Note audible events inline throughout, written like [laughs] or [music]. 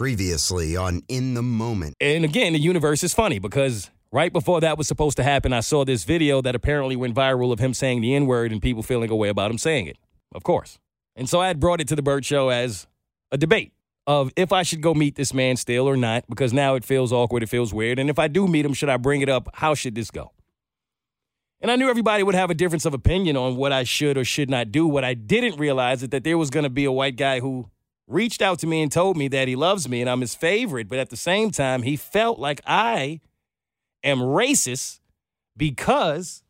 Previously on In the Moment. And again, the universe is funny because right before that was supposed to happen, I saw this video that apparently went viral of him saying the N word and people feeling a way about him saying it. Of course. And so I had brought it to the Bird Show as a debate of if I should go meet this man still or not, because now it feels awkward, it feels weird. And if I do meet him, should I bring it up? How should this go? And I knew everybody would have a difference of opinion on what I should or should not do. What I didn't realize is that there was going to be a white guy who reached out to me and told me that he loves me and I'm his favorite, but at the same time, he felt like I am racist because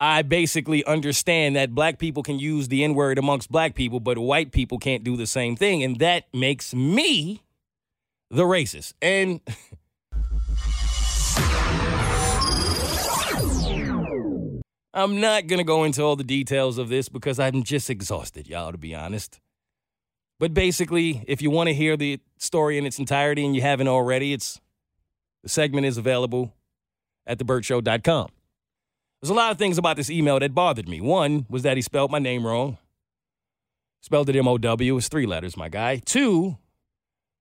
I basically understand that black people can use the N word amongst black people, but white people can't do the same thing. And that makes me the racist. And [laughs] I'm not going to go into all the details of this because I'm just exhausted, y'all, to be honest. But basically, if you want to hear the story in its entirety and you haven't already, it's the segment is available at thebirdshow.com. There's a lot of things about this email that bothered me. One was that he spelled my name wrong. Spelled it M O W. It's three letters, my guy. Two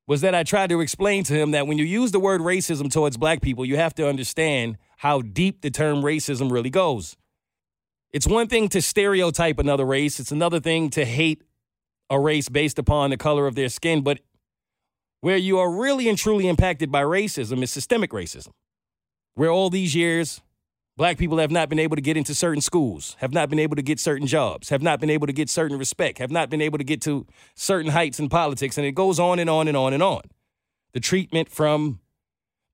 was that I tried to explain to him that when you use the word racism towards black people, you have to understand how deep the term racism really goes. It's one thing to stereotype another race, it's another thing to hate a race based upon the color of their skin. But where you are really and truly impacted by racism is systemic racism, where all these years, black people have not been able to get into certain schools, have not been able to get certain jobs, have not been able to get certain respect, have not been able to get to certain heights in politics. And it goes on and on and on and on. The treatment from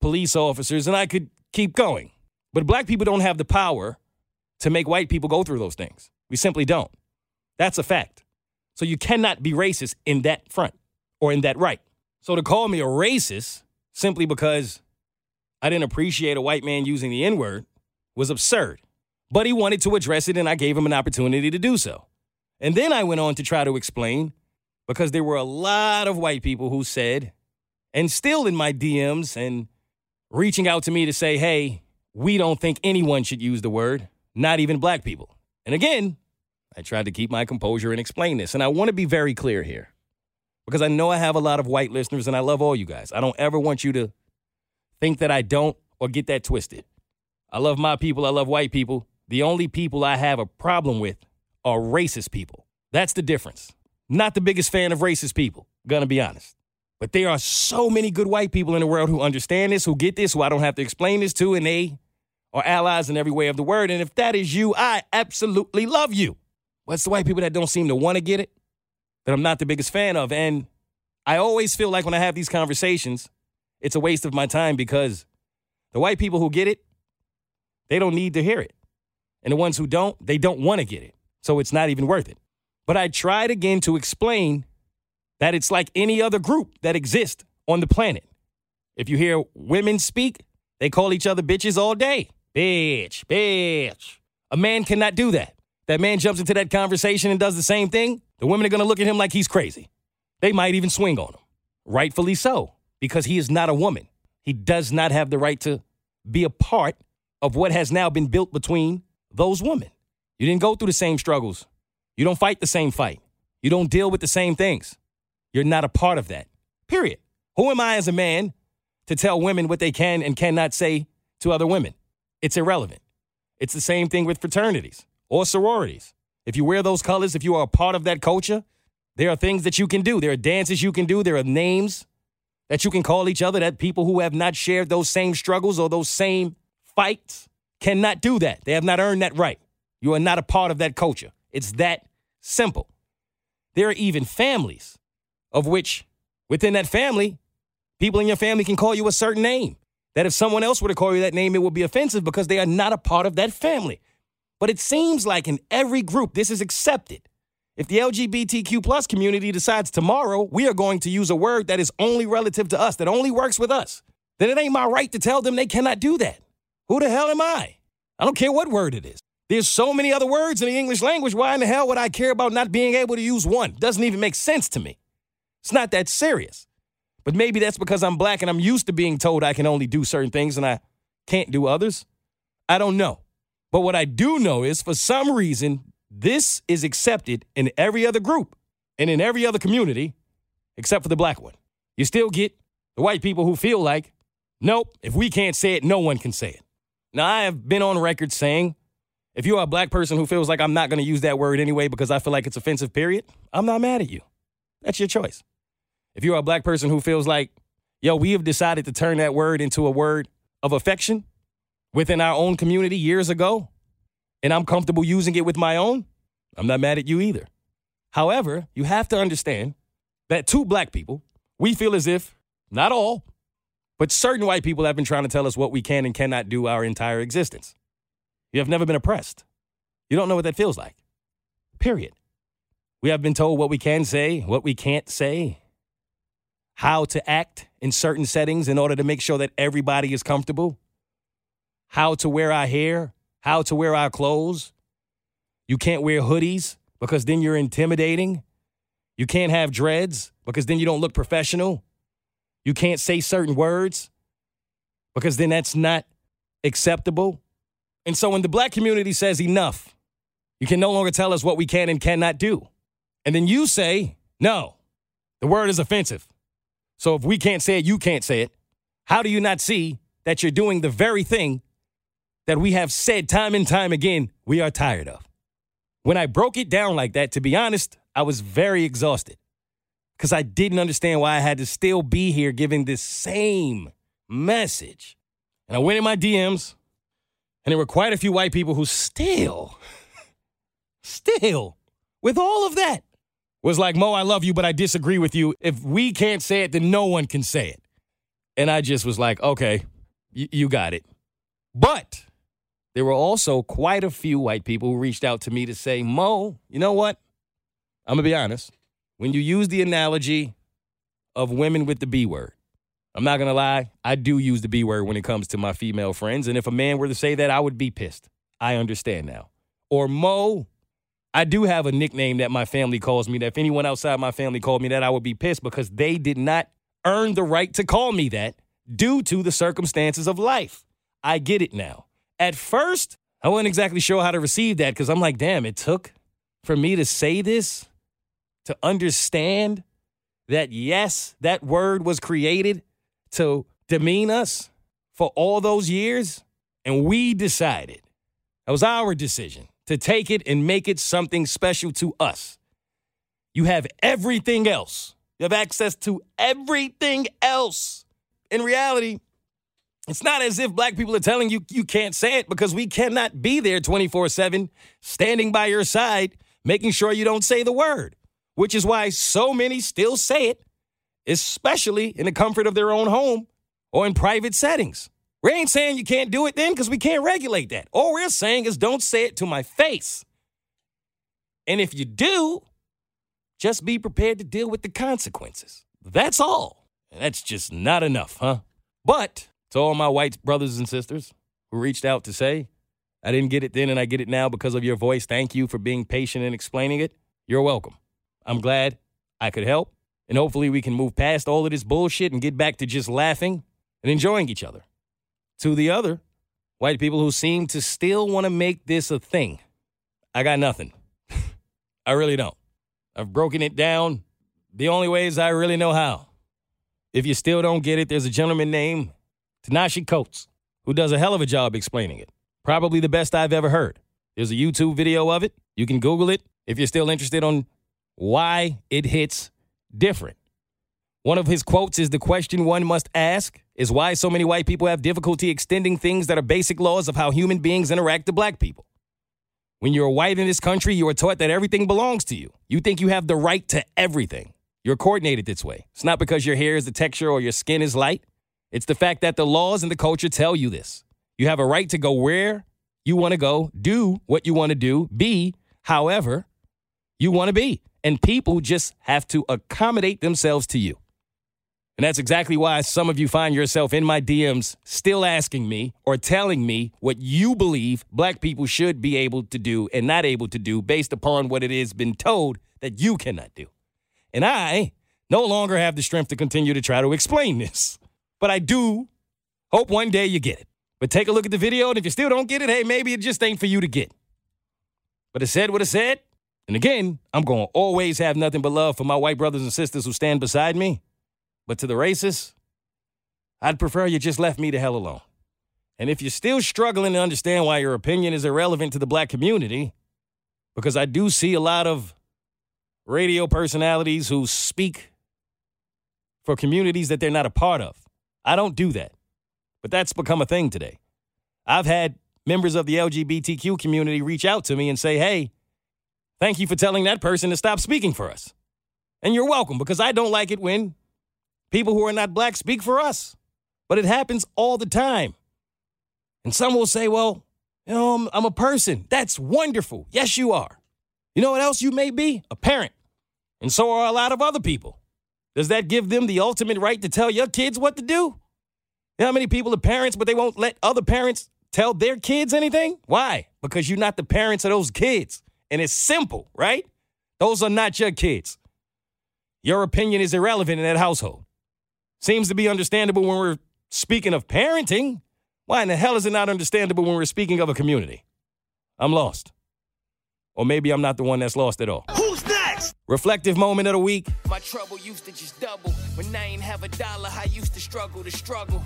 police officers, and I could keep going. But black people don't have the power to make white people go through those things. We simply don't. That's a fact. So you cannot be racist in that front or in that right. So to call me a racist simply because I didn't appreciate a white man using the N word was absurd. But he wanted to address it, and I gave him an opportunity to do so. And then I went on to try to explain because there were a lot of white people who said, and still in my DMs and reaching out to me to say, hey, we don't think anyone should use the word not even black people. And again, I tried to keep my composure and explain this. And I want to be very clear here because I know I have a lot of white listeners and I love all you guys. I don't ever want you to think that I don't or get that twisted. I love my people, I love white people. The only people I have a problem with are racist people. That's the difference. Not the biggest fan of racist people, gonna be honest. But there are so many good white people in the world who understand this, who get this, who I don't have to explain this to, and they are allies in every way of the word. And if that is you, I absolutely love you. What's the white people that don't seem to want to get it? That I'm not the biggest fan of. And I always feel like when I have these conversations, it's a waste of my time because the white people who get it, they don't need to hear it. And the ones who don't, they don't want to get it. So it's not even worth it. But I tried again to explain that it's like any other group that exists on the planet. If you hear women speak, they call each other bitches all day. Bitch, bitch. A man cannot do that. That man jumps into that conversation and does the same thing. The women are going to look at him like he's crazy. They might even swing on him. Rightfully so, because he is not a woman. He does not have the right to be a part of what has now been built between those women. You didn't go through the same struggles. You don't fight the same fight. You don't deal with the same things. You're not a part of that. Period. Who am I as a man to tell women what they can and cannot say to other women? it's irrelevant. It's the same thing with fraternities or sororities. If you wear those colors, if you are a part of that culture, there are things that you can do. There are dances you can do. There are names that you can call each other that people who have not shared those same struggles or those same fights cannot do that. They have not earned that right. You are not a part of that culture. It's that simple. There are even families of which within that family, people in your family can call you a certain name that if someone else were to call you that name, it would be offensive because they are not a part of that family. But it seems like in every group, this is accepted. If the LGBTQ plus community decides tomorrow we are going to use a word that is only relative to us, that only works with us, then it ain't my right to tell them they cannot do that. Who the hell am I? I don't care what word it is. There's so many other words in the English language. Why in the hell would I care about not being able to use one? Doesn't even make sense to me. It's not that serious. But maybe that's because I'm black and I'm used to being told I can only do certain things and I can't do others. I don't know. But what I do know is for some reason, this is accepted in every other group and in every other community except for the black one. You still get the white people who feel like, nope, if we can't say it, no one can say it. Now, I have been on record saying, if you are a black person who feels like I'm not going to use that word anyway because I feel like it's offensive, period, I'm not mad at you. That's your choice. If you are a black person who feels like, yo, we have decided to turn that word into a word of affection within our own community years ago, and I'm comfortable using it with my own, I'm not mad at you either. However, you have to understand that two black people, we feel as if, not all, but certain white people have been trying to tell us what we can and cannot do our entire existence. You have never been oppressed. You don't know what that feels like. Period. We have been told what we can say, what we can't say, how to act in certain settings in order to make sure that everybody is comfortable, how to wear our hair, how to wear our clothes. You can't wear hoodies because then you're intimidating. You can't have dreads because then you don't look professional. You can't say certain words because then that's not acceptable. And so when the black community says enough, you can no longer tell us what we can and cannot do. And then you say, no, the word is offensive. So if we can't say it, you can't say it. How do you not see that you're doing the very thing that we have said time and time again we are tired of? When I broke it down like that, to be honest, I was very exhausted because I didn't understand why I had to still be here giving this same message. And I went in my DMs, and there were quite a few white people who still, [laughs] still, with all of that, was like, Moe, I love you, but I disagree with you. If we can't say it, then no one can say it. And I just was like, okay, y- you got it. But there were also quite a few white people who reached out to me to say, Moe, you know what? I'm going to be honest. When you use the analogy of women with the B word, I'm not going to lie, I do use the B word when it comes to my female friends. And if a man were to say that, I would be pissed. I understand now. Or Moe, I do have a nickname that my family calls me that if anyone outside my family called me that, I would be pissed because they did not earn the right to call me that due to the circumstances of life. I get it now. At first, I wasn't exactly sure how to receive that because I'm like, damn, it took for me to say this, to understand that yes, that word was created to demean us for all those years. And we decided, that was our decision, to take it and make it something special to us. You have everything else. You have access to everything else. In reality, it's not as if black people are telling you you can't say it because we cannot be there 24 7, standing by your side, making sure you don't say the word, which is why so many still say it, especially in the comfort of their own home or in private settings. We ain't saying you can't do it then because we can't regulate that. All we're saying is don't say it to my face. And if you do, just be prepared to deal with the consequences. That's all. And that's just not enough, huh? But to all my white brothers and sisters who reached out to say, I didn't get it then and I get it now because of your voice. Thank you for being patient and explaining it. You're welcome. I'm glad I could help. And hopefully we can move past all of this bullshit and get back to just laughing and enjoying each other. To the other white people who seem to still want to make this a thing, I got nothing. [laughs] I really don't. I've broken it down the only ways I really know how. If you still don't get it, there's a gentleman named Ta-Nehisi Coates, who does a hell of a job explaining it. Probably the best I've ever heard. There's a YouTube video of it. You can Google it if you're still interested on why it hits different. One of his quotes is The question one must ask is why so many white people have difficulty extending things that are basic laws of how human beings interact to black people. When you're white in this country, you are taught that everything belongs to you. You think you have the right to everything. You're coordinated this way. It's not because your hair is the texture or your skin is light. It's the fact that the laws and the culture tell you this. You have a right to go where you want to go, do what you want to do, be however you want to be. And people just have to accommodate themselves to you. And that's exactly why some of you find yourself in my DMs still asking me or telling me what you believe black people should be able to do and not able to do based upon what it has been told that you cannot do. And I no longer have the strength to continue to try to explain this. But I do hope one day you get it. But take a look at the video, and if you still don't get it, hey, maybe it just ain't for you to get. But it said what it said. And again, I'm going to always have nothing but love for my white brothers and sisters who stand beside me. But to the racists, I'd prefer you just left me the hell alone. And if you're still struggling to understand why your opinion is irrelevant to the black community, because I do see a lot of radio personalities who speak for communities that they're not a part of. I don't do that. But that's become a thing today. I've had members of the LGBTQ community reach out to me and say, hey, thank you for telling that person to stop speaking for us. And you're welcome because I don't like it when people who are not black speak for us. But it happens all the time. And some will say, well, you know, I'm, I'm a person. That's wonderful. Yes, you are. You know what else you may be? A parent. And so are a lot of other people. Does that give them the ultimate right to tell your kids what to do? You know how many people are parents, but they won't let other parents tell their kids anything? Why? Because you're not the parents of those kids. And it's simple, right? Those are not your kids. Your opinion is irrelevant in that household. Seems to be understandable when we're speaking of parenting. Why in the hell is it not understandable when we're speaking of a community? I'm lost. Or maybe I'm not the one that's lost at all. Next? Reflective moment of the week. My trouble used to just double. When I ain't have a dollar, I used to struggle to struggle.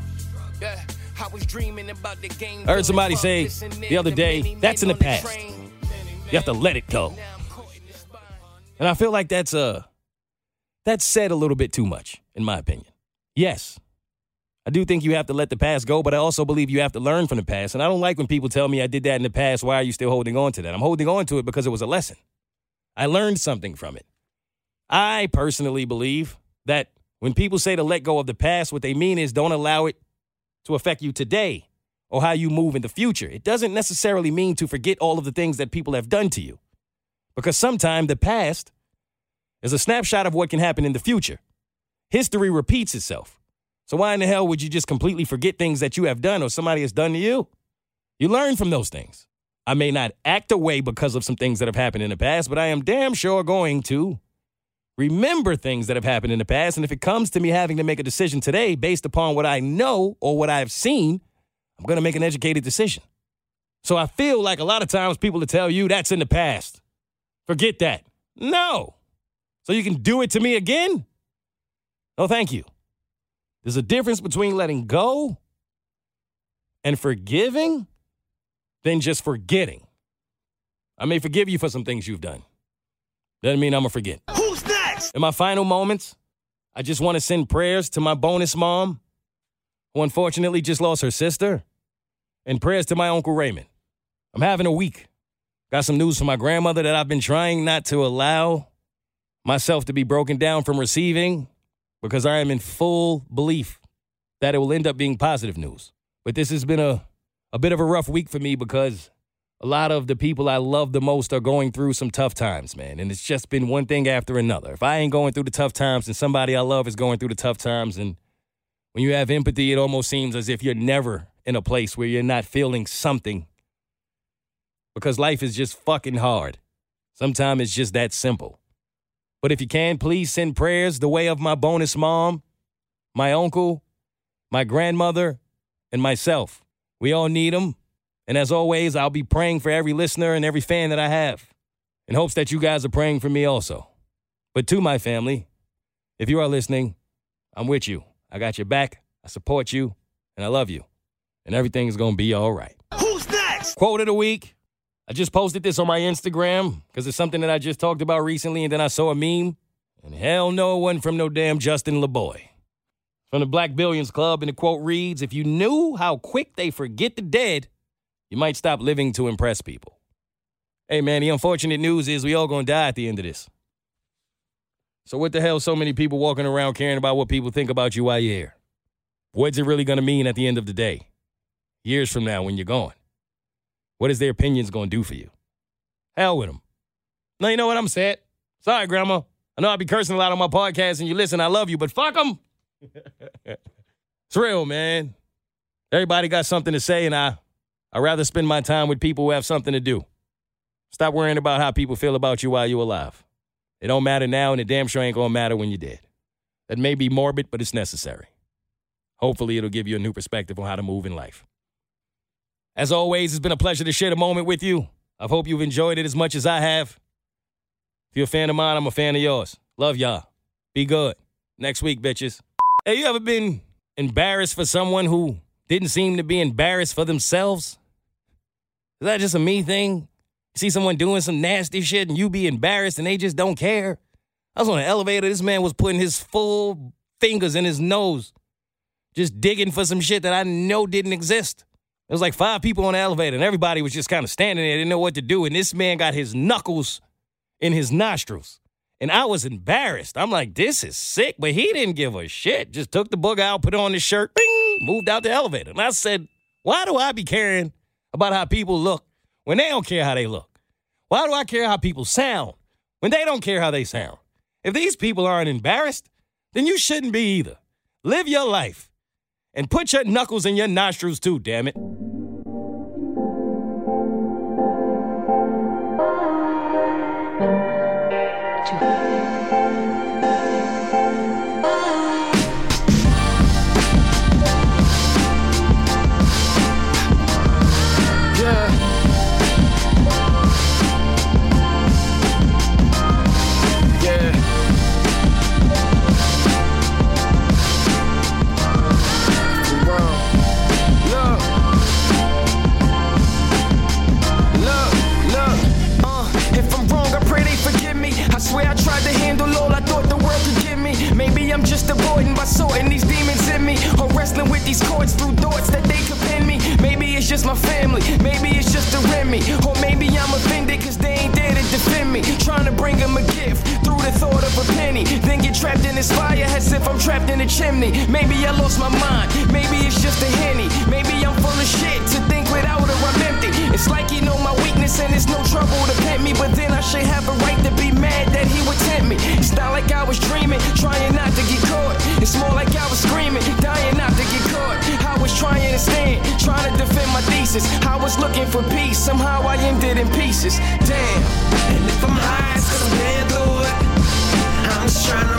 Yeah, I was dreaming about the game. I heard somebody say the other day, that's in the past. You have to let it go. And I feel like that's uh that's said a little bit too much, in my opinion. Yes, I do think you have to let the past go, but I also believe you have to learn from the past. And I don't like when people tell me I did that in the past. Why are you still holding on to that? I'm holding on to it because it was a lesson. I learned something from it. I personally believe that when people say to let go of the past, what they mean is don't allow it to affect you today or how you move in the future. It doesn't necessarily mean to forget all of the things that people have done to you. Because sometimes the past is a snapshot of what can happen in the future. History repeats itself. So why in the hell would you just completely forget things that you have done or somebody has done to you? You learn from those things. I may not act away because of some things that have happened in the past, but I am damn sure going to remember things that have happened in the past. And if it comes to me having to make a decision today based upon what I know or what I've seen, I'm going to make an educated decision. So I feel like a lot of times people will tell you that's in the past. Forget that. No. So you can do it to me again? No, thank you. There's a difference between letting go and forgiving than just forgetting. I may forgive you for some things you've done. Doesn't mean I'm to forget. Who's next? In my final moments, I just want to send prayers to my bonus mom, who unfortunately just lost her sister, and prayers to my Uncle Raymond. I'm having a week. Got some news from my grandmother that I've been trying not to allow myself to be broken down from receiving because I am in full belief that it will end up being positive news. But this has been a, a bit of a rough week for me because a lot of the people I love the most are going through some tough times, man. And it's just been one thing after another. If I ain't going through the tough times and somebody I love is going through the tough times, and when you have empathy, it almost seems as if you're never in a place where you're not feeling something because life is just fucking hard. Sometimes it's just that simple. But if you can, please send prayers the way of my bonus mom, my uncle, my grandmother, and myself. We all need them. And as always, I'll be praying for every listener and every fan that I have in hopes that you guys are praying for me also. But to my family, if you are listening, I'm with you. I got your back. I support you. And I love you. And everything is going to be all right. Who's next? Quote of the week. I just posted this on my Instagram because it's something that I just talked about recently, and then I saw a meme. And hell no, it wasn't from no damn Justin Laboy. From the Black Billions Club, and the quote reads If you knew how quick they forget the dead, you might stop living to impress people. Hey, man, the unfortunate news is we all gonna die at the end of this. So, what the hell, so many people walking around caring about what people think about you while you're here? What's it really gonna mean at the end of the day? Years from now when you're gone? What is their opinions to do for you? Hell with them. Now, you know what I'm saying? Sorry, Grandma. I know I be cursing a lot on my podcast and you listen, I love you, but fuck them. [laughs] it's real, man. Everybody got something to say, and I, i rather spend my time with people who have something to do. Stop worrying about how people feel about you while you're alive. It don't matter now, and it damn sure ain't gonna matter when you're dead. That may be morbid, but it's necessary. Hopefully, it'll give you a new perspective on how to move in life. As always, it's been a pleasure to share the moment with you. I hope you've enjoyed it as much as I have. If you're a fan of mine, I'm a fan of yours. Love y'all. Be good. Next week, bitches. Have you ever been embarrassed for someone who didn't seem to be embarrassed for themselves? Is that just a me thing? see someone doing some nasty shit and you be embarrassed and they just don't care? I was on an elevator. This man was putting his full fingers in his nose, just digging for some shit that I know didn't exist. There was like five people on the elevator, and everybody was just kind of standing there, didn't know what to do. And this man got his knuckles in his nostrils. And I was embarrassed. I'm like, this is sick. But he didn't give a shit. Just took the book out, put on his shirt, bing, moved out the elevator. And I said, why do I be caring about how people look when they don't care how they look? Why do I care how people sound when they don't care how they sound? If these people aren't embarrassed, then you shouldn't be either. Live your life and put your knuckles in your nostrils too, damn it. Rather be wrong, that I'd rather be wrong. If I'm high, it's cause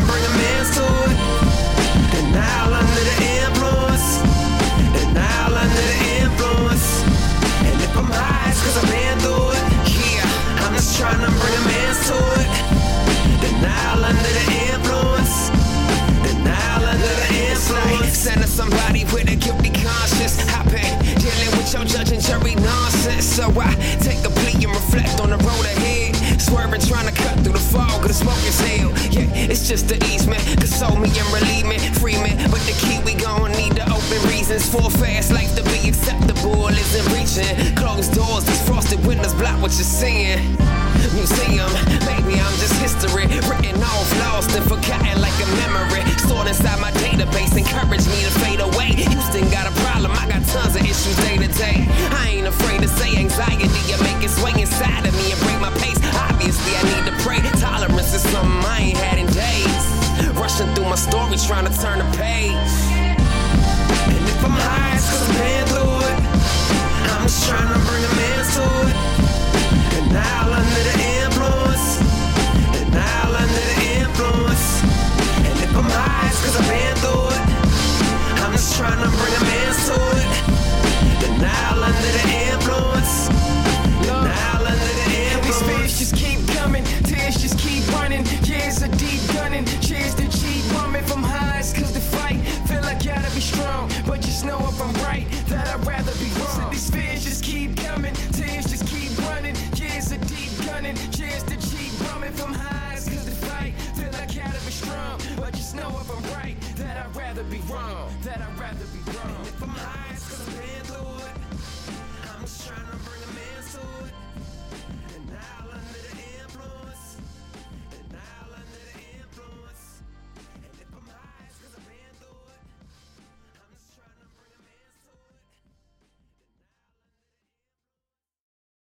I've been through it.